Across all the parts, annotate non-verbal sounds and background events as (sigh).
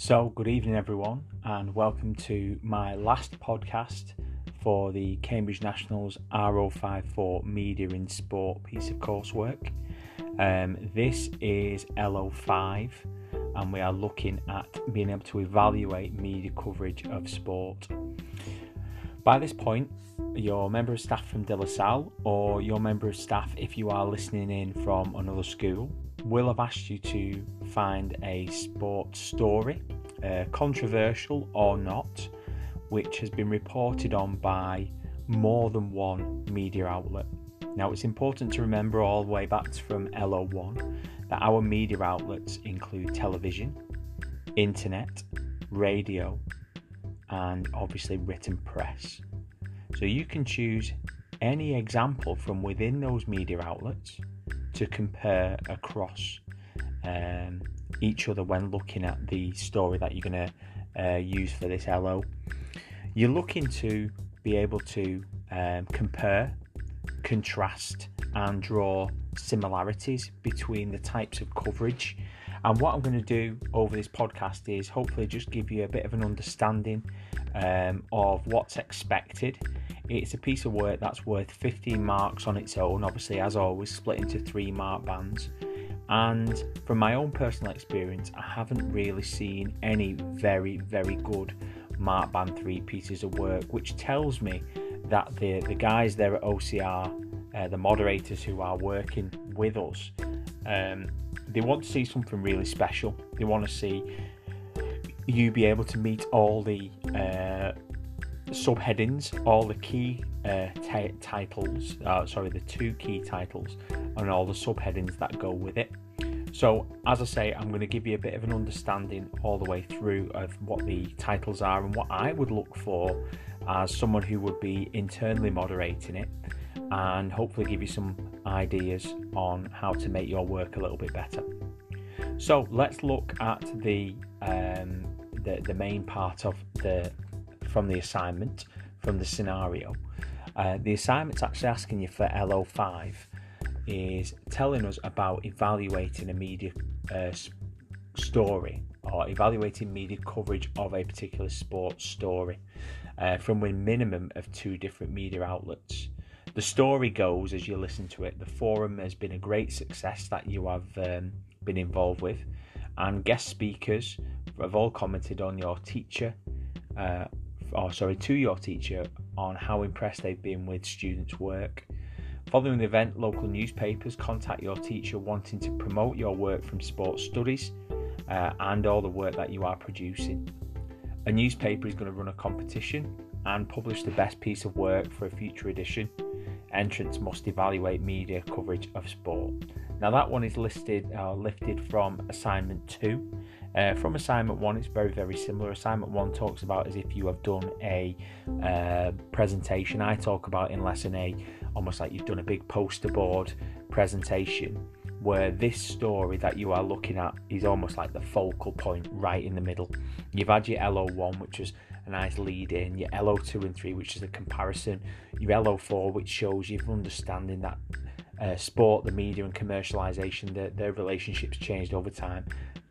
So, good evening, everyone, and welcome to my last podcast for the Cambridge Nationals R054 Media in Sport piece of coursework. Um, this is LO5, and we are looking at being able to evaluate media coverage of sport. By this point, your member of staff from De La Salle or your member of staff, if you are listening in from another school, will have asked you to find a sports story, uh, controversial or not, which has been reported on by more than one media outlet. Now, it's important to remember all the way back from LO1 that our media outlets include television, internet, radio, and obviously written press. So you can choose any example from within those media outlets to compare across um, each other when looking at the story that you're going to uh, use for this LO. You're looking to be able to um, compare, contrast, and draw similarities between the types of coverage. And what I'm going to do over this podcast is hopefully just give you a bit of an understanding um, of what's expected. It's a piece of work that's worth 15 marks on its own, obviously, as always, split into three mark bands. And from my own personal experience, I haven't really seen any very, very good Mark Band 3 pieces of work, which tells me that the, the guys there at OCR, uh, the moderators who are working with us, um, they want to see something really special. They want to see you be able to meet all the uh, subheadings, all the key uh, t- titles, uh, sorry, the two key titles, and all the subheadings that go with it. So, as I say, I'm going to give you a bit of an understanding all the way through of what the titles are and what I would look for as someone who would be internally moderating it, and hopefully give you some ideas on how to make your work a little bit better. So, let's look at the um, the, the main part of the from the assignment, from the scenario. Uh, the assignment's actually asking you for LO5 is telling us about evaluating a media uh, story or evaluating media coverage of a particular sports story uh, from a minimum of two different media outlets. The story goes as you listen to it. The forum has been a great success that you have um, been involved with, and guest speakers have all commented on your teacher, uh, or sorry, to your teacher on how impressed they've been with students' work. Following the event, local newspapers contact your teacher wanting to promote your work from sports studies uh, and all the work that you are producing. A newspaper is going to run a competition and publish the best piece of work for a future edition. Entrants must evaluate media coverage of sport. Now that one is listed uh, lifted from assignment two. Uh, from assignment one, it's very very similar. Assignment one talks about as if you have done a uh, presentation. I talk about in lesson A, almost like you've done a big poster board presentation. Where this story that you are looking at is almost like the focal point right in the middle. You've had your LO1, which is a nice lead in, your LO2 and 3, which is a comparison, your LO4, which shows you've understanding that uh, sport, the media, and commercialization, their, their relationships changed over time.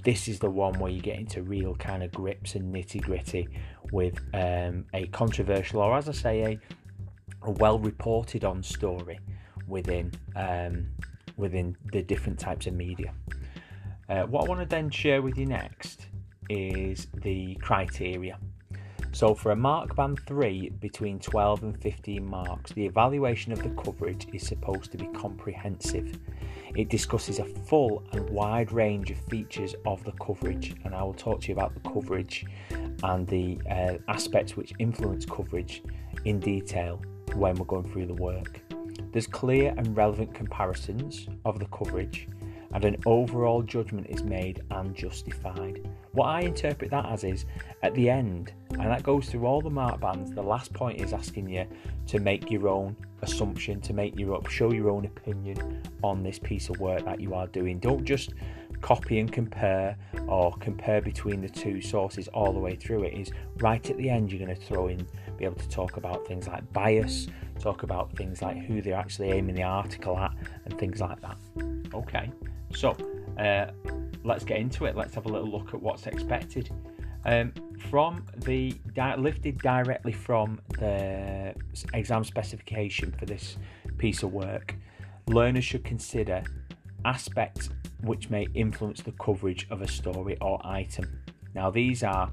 This is the one where you get into real kind of grips and nitty gritty with um, a controversial, or as I say, a, a well reported on story within um, within the different types of media. Uh, what I want to then share with you next is the criteria. So, for a mark band 3 between 12 and 15 marks, the evaluation of the coverage is supposed to be comprehensive. It discusses a full and wide range of features of the coverage, and I will talk to you about the coverage and the uh, aspects which influence coverage in detail when we're going through the work. There's clear and relevant comparisons of the coverage, and an overall judgment is made and justified. What I interpret that as is at the end, and that goes through all the mark bands. The last point is asking you to make your own assumption, to make your up, show your own opinion on this piece of work that you are doing. Don't just copy and compare or compare between the two sources all the way through it is right at the end you're going to throw in be able to talk about things like bias talk about things like who they're actually aiming the article at and things like that okay so uh, let's get into it let's have a little look at what's expected Um, from the di- lifted directly from the exam specification for this piece of work, learners should consider aspects which may influence the coverage of a story or item. Now, these are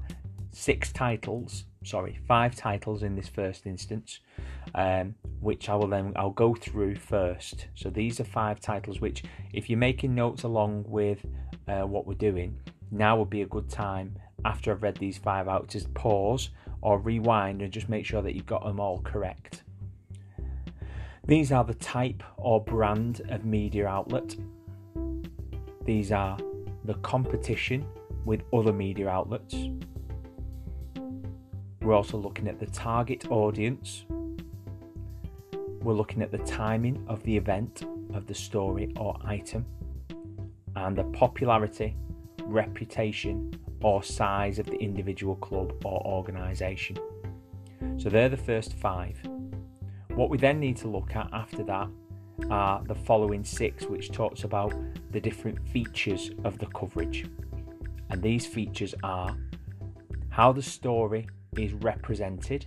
six titles, sorry, five titles in this first instance, um, which I will then I'll go through first. So these are five titles which, if you're making notes along with uh, what we're doing, now would be a good time after I've read these five out to pause or rewind and just make sure that you've got them all correct. These are the type or brand of media outlet. These are the competition with other media outlets. We're also looking at the target audience. We're looking at the timing of the event of the story or item and the popularity, reputation, or size of the individual club or organisation. So they're the first five. What we then need to look at after that are the following six, which talks about the different features of the coverage. And these features are how the story is represented,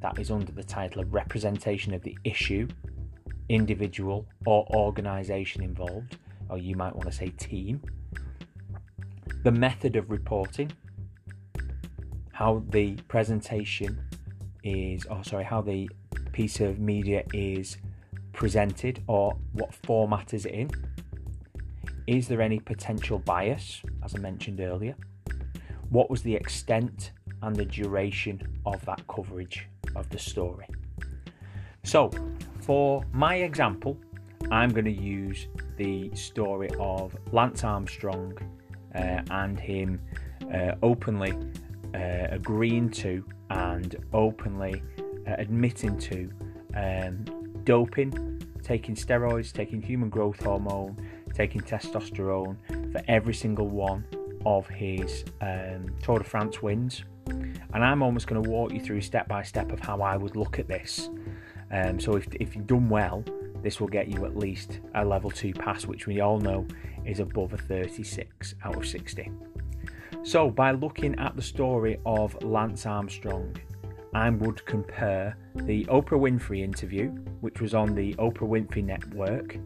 that is under the title of representation of the issue, individual, or organisation involved, or you might want to say team the method of reporting, how the presentation is, or sorry, how the piece of media is presented, or what format is it in? Is there any potential bias, as I mentioned earlier? What was the extent and the duration of that coverage of the story? So, for my example, I'm going to use the story of Lance Armstrong uh, and him uh, openly uh, agreeing to and openly admitting to um, doping, taking steroids, taking human growth hormone, taking testosterone for every single one of his um, Tour de France wins. And I'm almost going to walk you through step by step of how I would look at this. Um, so if, if you've done well, this will get you at least a level 2 pass, which we all know is above a 36 out of 60. So, by looking at the story of Lance Armstrong, I would compare the Oprah Winfrey interview, which was on the Oprah Winfrey Network,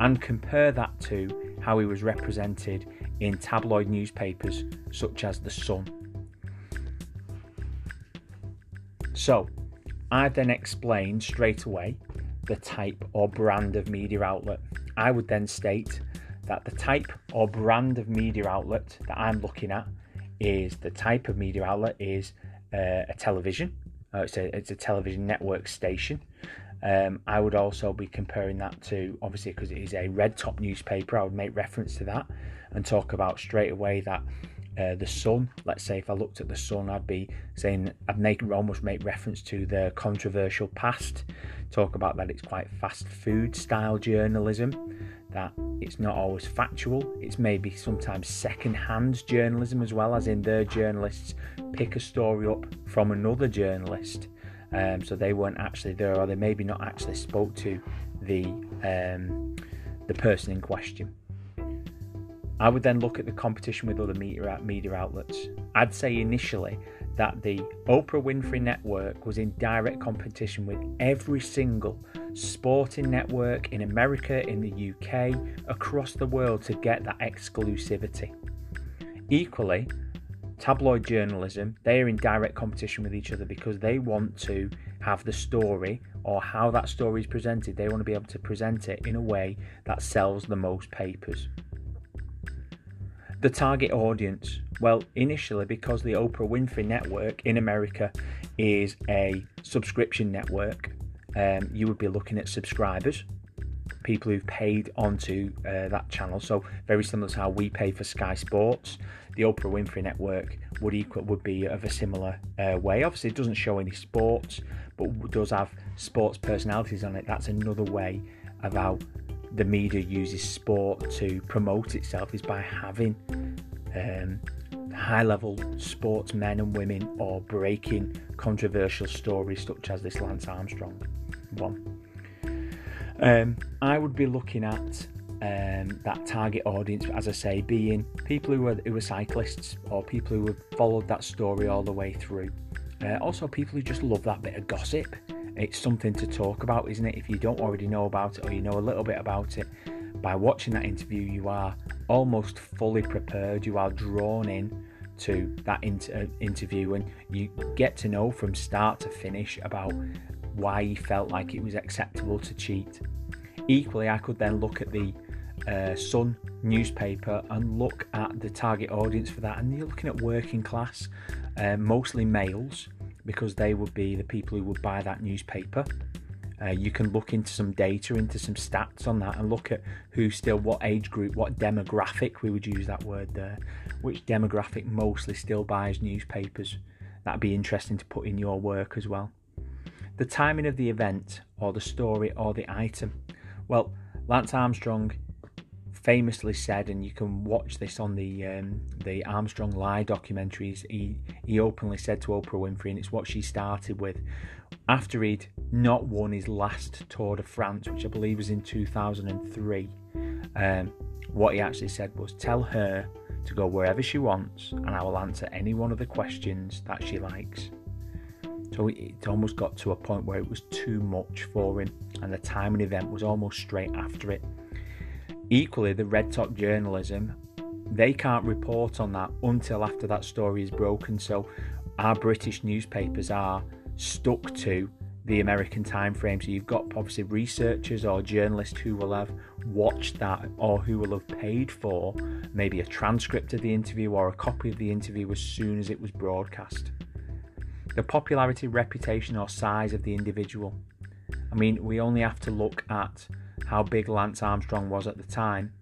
and compare that to how he was represented in tabloid newspapers such as The Sun. So, I then explained straight away the type or brand of media outlet. I would then state that the type or brand of media outlet that I'm looking at is the type of media outlet is uh, a television. Uh, it's, a, it's a television network station. Um, I would also be comparing that to obviously because it is a red top newspaper. I would make reference to that and talk about straight away that uh, the Sun. Let's say if I looked at the Sun, I'd be saying I'd make almost make reference to the controversial past. Talk about that it's quite fast food style journalism. That it's not always factual. It's maybe sometimes second-hand journalism as well, as in their journalists pick a story up from another journalist. Um, so they weren't actually there, or they maybe not actually spoke to the um, the person in question. I would then look at the competition with other media, media outlets. I'd say initially that the Oprah Winfrey Network was in direct competition with every single sporting network in America, in the UK, across the world to get that exclusivity. Equally, tabloid journalism, they are in direct competition with each other because they want to have the story or how that story is presented. They want to be able to present it in a way that sells the most papers. The target audience. Well, initially, because the Oprah Winfrey Network in America is a subscription network, um, you would be looking at subscribers, people who've paid onto uh, that channel. So very similar to how we pay for Sky Sports, the Oprah Winfrey Network would equal would be of a similar uh, way. Obviously, it doesn't show any sports, but does have sports personalities on it. That's another way of how the media uses sport to promote itself is by having um, high level sportsmen and women or breaking controversial stories such as this Lance Armstrong one. Um, I would be looking at um, that target audience, as I say, being people who were who were cyclists or people who have followed that story all the way through. Uh, also, people who just love that bit of gossip. It's something to talk about, isn't it? If you don't already know about it or you know a little bit about it, by watching that interview, you are almost fully prepared. You are drawn in to that inter- interview and you get to know from start to finish about why he felt like it was acceptable to cheat. Equally, I could then look at the uh, Sun newspaper and look at the target audience for that, and you're looking at working class, uh, mostly males, because they would be the people who would buy that newspaper. Uh, you can look into some data, into some stats on that, and look at who still, what age group, what demographic, we would use that word there, which demographic mostly still buys newspapers. That'd be interesting to put in your work as well. The timing of the event, or the story, or the item. Well, Lance Armstrong famously said, and you can watch this on the um, the Armstrong Lie documentaries. He he openly said to Oprah Winfrey, and it's what she started with. After he'd not won his last Tour de France, which I believe was in 2003, um, what he actually said was, "Tell her to go wherever she wants, and I will answer any one of the questions that she likes." So it almost got to a point where it was too much for him, and the timing event was almost straight after it. Equally, the red top journalism, they can't report on that until after that story is broken. So our British newspapers are stuck to the American time frame. So you've got obviously researchers or journalists who will have watched that or who will have paid for maybe a transcript of the interview or a copy of the interview as soon as it was broadcast. The popularity, reputation, or size of the individual. I mean, we only have to look at how big Lance Armstrong was at the time,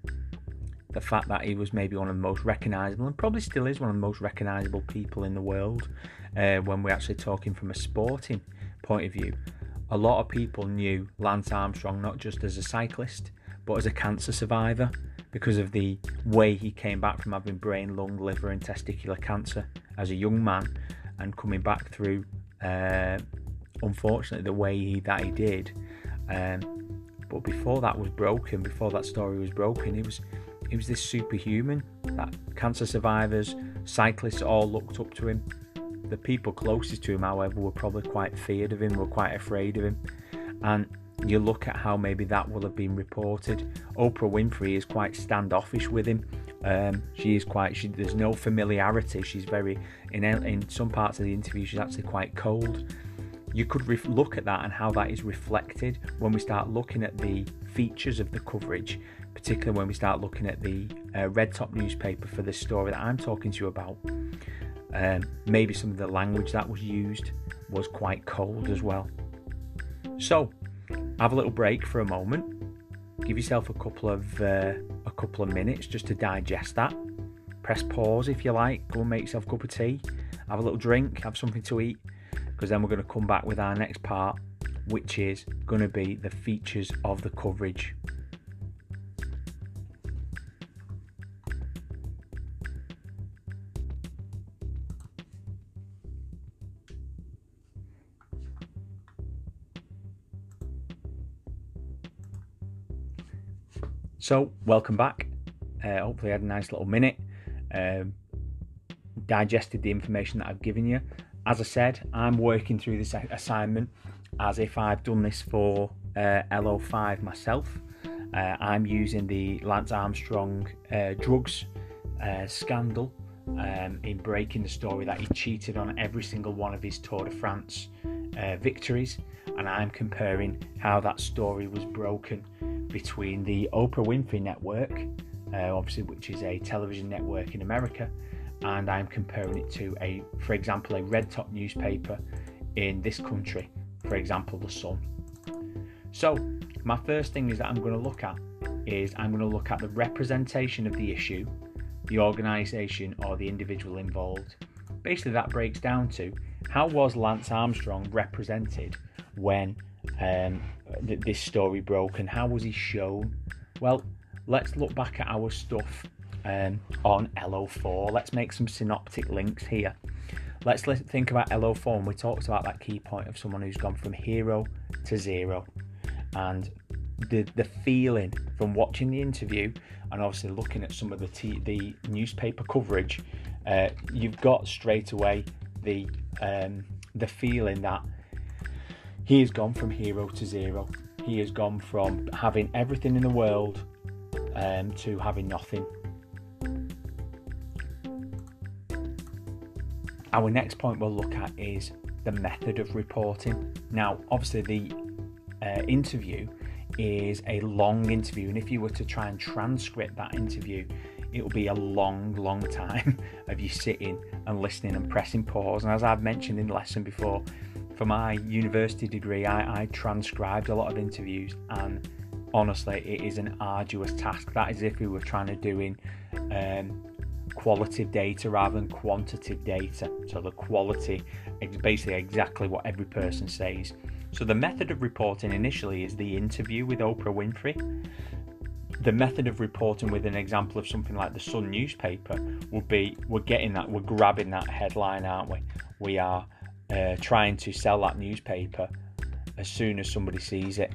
the fact that he was maybe one of the most recognisable and probably still is one of the most recognisable people in the world uh, when we're actually talking from a sporting point of view. A lot of people knew Lance Armstrong not just as a cyclist but as a cancer survivor because of the way he came back from having brain, lung, liver, and testicular cancer as a young man and coming back through, uh, unfortunately, the way he, that he did. Um, but before that was broken, before that story was broken, he was he was this superhuman that cancer survivors, cyclists all looked up to him. The people closest to him, however, were probably quite feared of him, were quite afraid of him. And you look at how maybe that will have been reported. Oprah Winfrey is quite standoffish with him. Um, she is quite. She, there's no familiarity. She's very in in some parts of the interview. She's actually quite cold you could ref- look at that and how that is reflected when we start looking at the features of the coverage, particularly when we start looking at the uh, red top newspaper for this story that I'm talking to you about. Um, maybe some of the language that was used was quite cold as well. So, have a little break for a moment. Give yourself a couple of uh, a couple of minutes just to digest that. Press pause if you like. Go and make yourself a cup of tea. Have a little drink. Have something to eat because then we're going to come back with our next part, which is going to be the features of the coverage. So, welcome back. Uh, hopefully, I had a nice little minute, um, digested the information that I've given you. As I said, I'm working through this assignment as if I've done this for uh, LO5 myself. Uh, I'm using the Lance Armstrong uh, drugs uh, scandal um, in breaking the story that he cheated on every single one of his Tour de France uh, victories, and I'm comparing how that story was broken between the Oprah Winfrey Network, uh, obviously, which is a television network in America, and I'm comparing it to a, for example, a red top newspaper in this country, for example, the Sun. So, my first thing is that I'm going to look at is I'm going to look at the representation of the issue, the organisation, or the individual involved. Basically, that breaks down to how was Lance Armstrong represented when um, th- this story broke, and how was he shown? Well, let's look back at our stuff um, on LO4. Let's make some synoptic links here. Let's think about LO4, and we talked about that key point of someone who's gone from hero to zero. And the the feeling from watching the interview and obviously looking at some of the t- the newspaper coverage, uh, you've got straight away the um, the feeling that he has gone from hero to zero. He has gone from having everything in the world um, to having nothing. Our next point we'll look at is the method of reporting. Now, obviously, the uh, interview is a long interview, and if you were to try and transcript that interview, it will be a long, long time (laughs) of you sitting and listening and pressing pause. And as I've mentioned in the lesson before, for my university degree, I, I transcribed a lot of interviews, and honestly, it is an arduous task. That is if we were trying to doing um, qualitative data rather than quantitative data. So the quality is basically exactly what every person says. So the method of reporting initially is the interview with Oprah Winfrey. The method of reporting with an example of something like the Sun newspaper would be we're getting that, we're grabbing that headline, aren't we? We are uh, trying to sell that newspaper as soon as somebody sees it.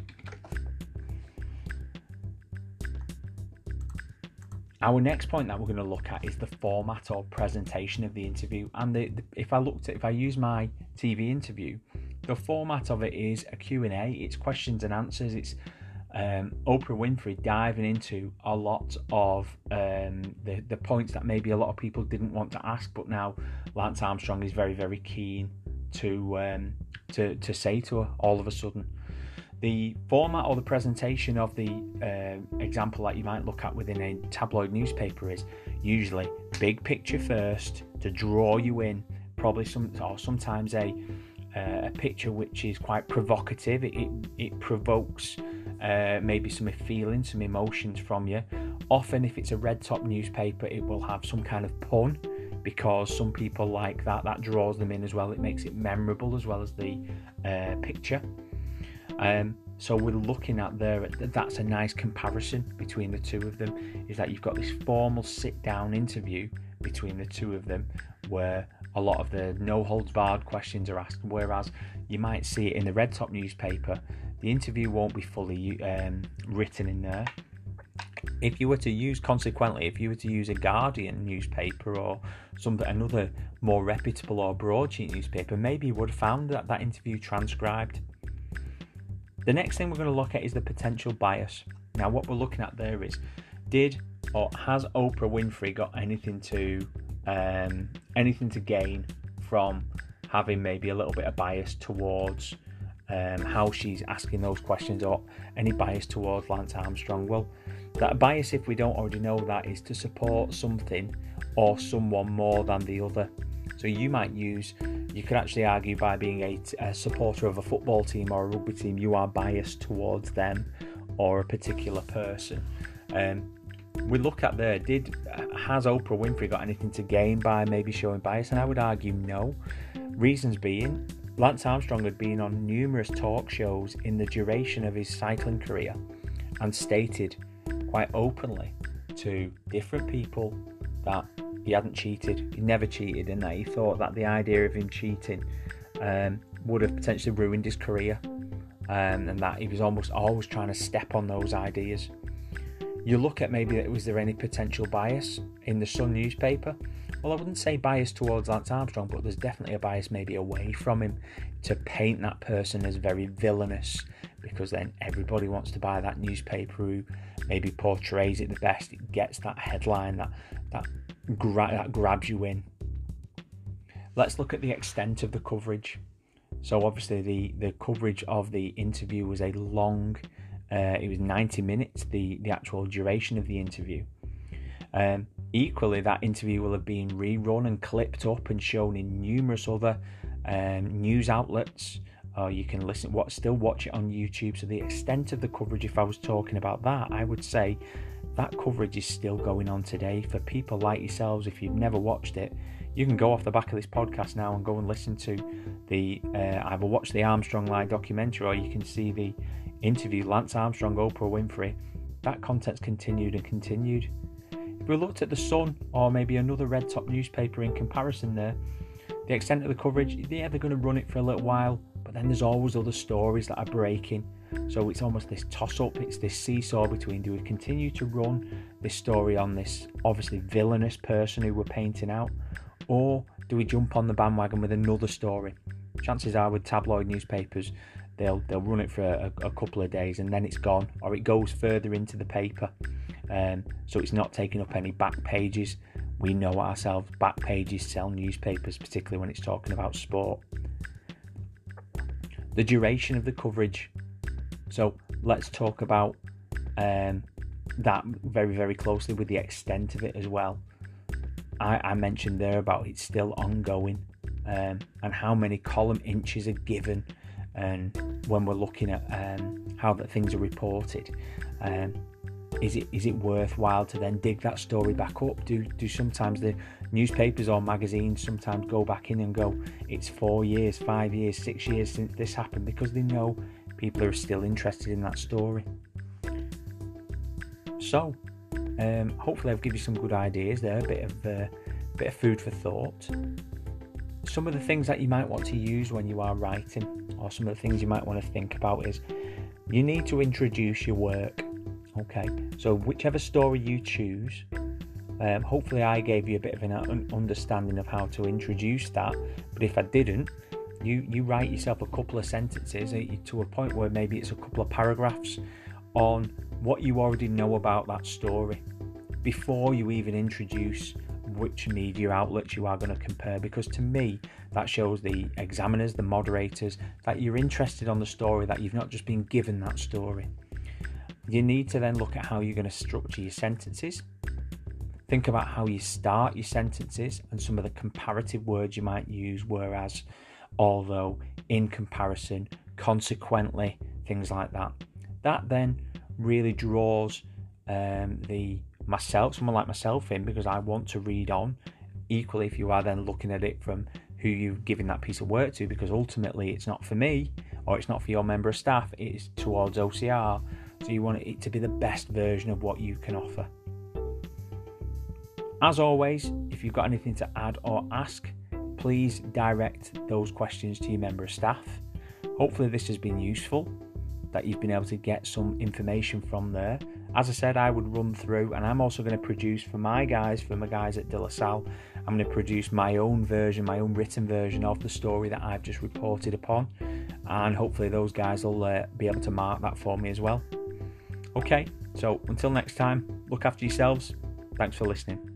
Our next point that we're going to look at is the format or presentation of the interview. And the, the, if I looked at, if I use my TV interview, the format of it is a Q&A, it's questions and answers, it's um, Oprah Winfrey diving into a lot of um, the, the points that maybe a lot of people didn't want to ask, but now Lance Armstrong is very, very keen to um, to, to say to her all of a sudden. The format or the presentation of the uh, example that you might look at within a tabloid newspaper is usually big picture first to draw you in, probably some or sometimes a uh, a picture which is quite provocative. It, it, it provokes uh, maybe some feelings, some emotions from you. Often, if it's a red top newspaper, it will have some kind of pun because some people like that. That draws them in as well. It makes it memorable as well as the uh, picture. Um, so we're looking at there. That's a nice comparison between the two of them. Is that you've got this formal sit-down interview between the two of them, where a lot of the no holds barred questions are asked. Whereas you might see it in the red top newspaper, the interview won't be fully um, written in there. If you were to use, consequently, if you were to use a Guardian newspaper or some another more reputable or broadsheet newspaper, maybe you would have found that that interview transcribed the next thing we're going to look at is the potential bias. Now, what we're looking at there is did or has Oprah Winfrey got anything to um, anything to gain from having maybe a little bit of bias towards um, how she's asking those questions or any bias towards Lance Armstrong? Well, that bias, if we don't already know that, is to support something or someone more than the other. So you might use, you could actually argue by being a, a supporter of a football team or a rugby team, you are biased towards them or a particular person. Um, we look at there, did has Oprah Winfrey got anything to gain by maybe showing bias? And I would argue no. Reasons being, Lance Armstrong had been on numerous talk shows in the duration of his cycling career and stated quite openly to different people that he hadn't cheated. He never cheated, and that he thought that the idea of him cheating um, would have potentially ruined his career, um, and that he was almost always trying to step on those ideas. You look at maybe was there any potential bias in the Sun newspaper? Well, I wouldn't say bias towards Lance Armstrong, but there's definitely a bias maybe away from him to paint that person as very villainous because then everybody wants to buy that newspaper who maybe portrays it the best. It gets that headline, that that gra- that grabs you in. Let's look at the extent of the coverage. So obviously the the coverage of the interview was a long. Uh, it was 90 minutes. The the actual duration of the interview. Um, equally, that interview will have been rerun and clipped up and shown in numerous other um, news outlets. Or you can listen, what still watch it on YouTube. So the extent of the coverage, if I was talking about that, I would say that coverage is still going on today for people like yourselves. If you've never watched it, you can go off the back of this podcast now and go and listen to the uh, either watch the Armstrong Lie documentary or you can see the interview Lance Armstrong, Oprah Winfrey. That content's continued and continued. If we looked at the Sun or maybe another red top newspaper in comparison, there, the extent of the coverage, yeah, they're going to run it for a little while, but then there's always other stories that are breaking So it's almost this toss up, it's this seesaw between do we continue to run this story on this obviously villainous person who we're painting out, or do we jump on the bandwagon with another story? Chances are with tabloid newspapers, they'll they'll run it for a, a couple of days and then it's gone, or it goes further into the paper, um, so it's not taking up any back pages. We know ourselves, back pages sell newspapers, particularly when it's talking about sport. The duration of the coverage. So let's talk about um, that very, very closely with the extent of it as well. I, I mentioned there about it's still ongoing um, and how many column inches are given and when we're looking at um, how that things are reported. Um, is it is it worthwhile to then dig that story back up? Do do sometimes the newspapers or magazines sometimes go back in and go, it's four years, five years, six years since this happened because they know people are still interested in that story. So, um, hopefully, I've given you some good ideas there, a bit of uh, bit of food for thought. Some of the things that you might want to use when you are writing, or some of the things you might want to think about, is you need to introduce your work. Okay, so whichever story you choose, um, hopefully, I gave you a bit of an understanding of how to introduce that. But if I didn't, you you write yourself a couple of sentences eh, to a point where maybe it's a couple of paragraphs on what you already know about that story before you even introduce which media outlets you are going to compare. Because to me that shows the examiners the moderators that you're interested on the story that you've not just been given that story. You need to then look at how you're going to structure your sentences think about how you start your sentences and some of the comparative words you might use whereas although in comparison consequently things like that that then really draws um, the myself, someone like myself, in because I want to read on. Equally, if you are then looking at it from who you're giving that piece of work to, because ultimately it's not for me or it's not for your member of staff, it is towards OCR. So you want it to be the best version of what you can offer. As always, if you've got anything to add or ask, please direct those questions to your member of staff. Hopefully, this has been useful that you've been able to get some information from there. As I said, I would run through, and I'm also going to produce for my guys, for my guys at De La Salle, I'm going to produce my own version, my own written version of the story that I've just reported upon, and hopefully those guys will uh, be able to mark that for me as well. Okay, so until next time, look after yourselves. Thanks for listening.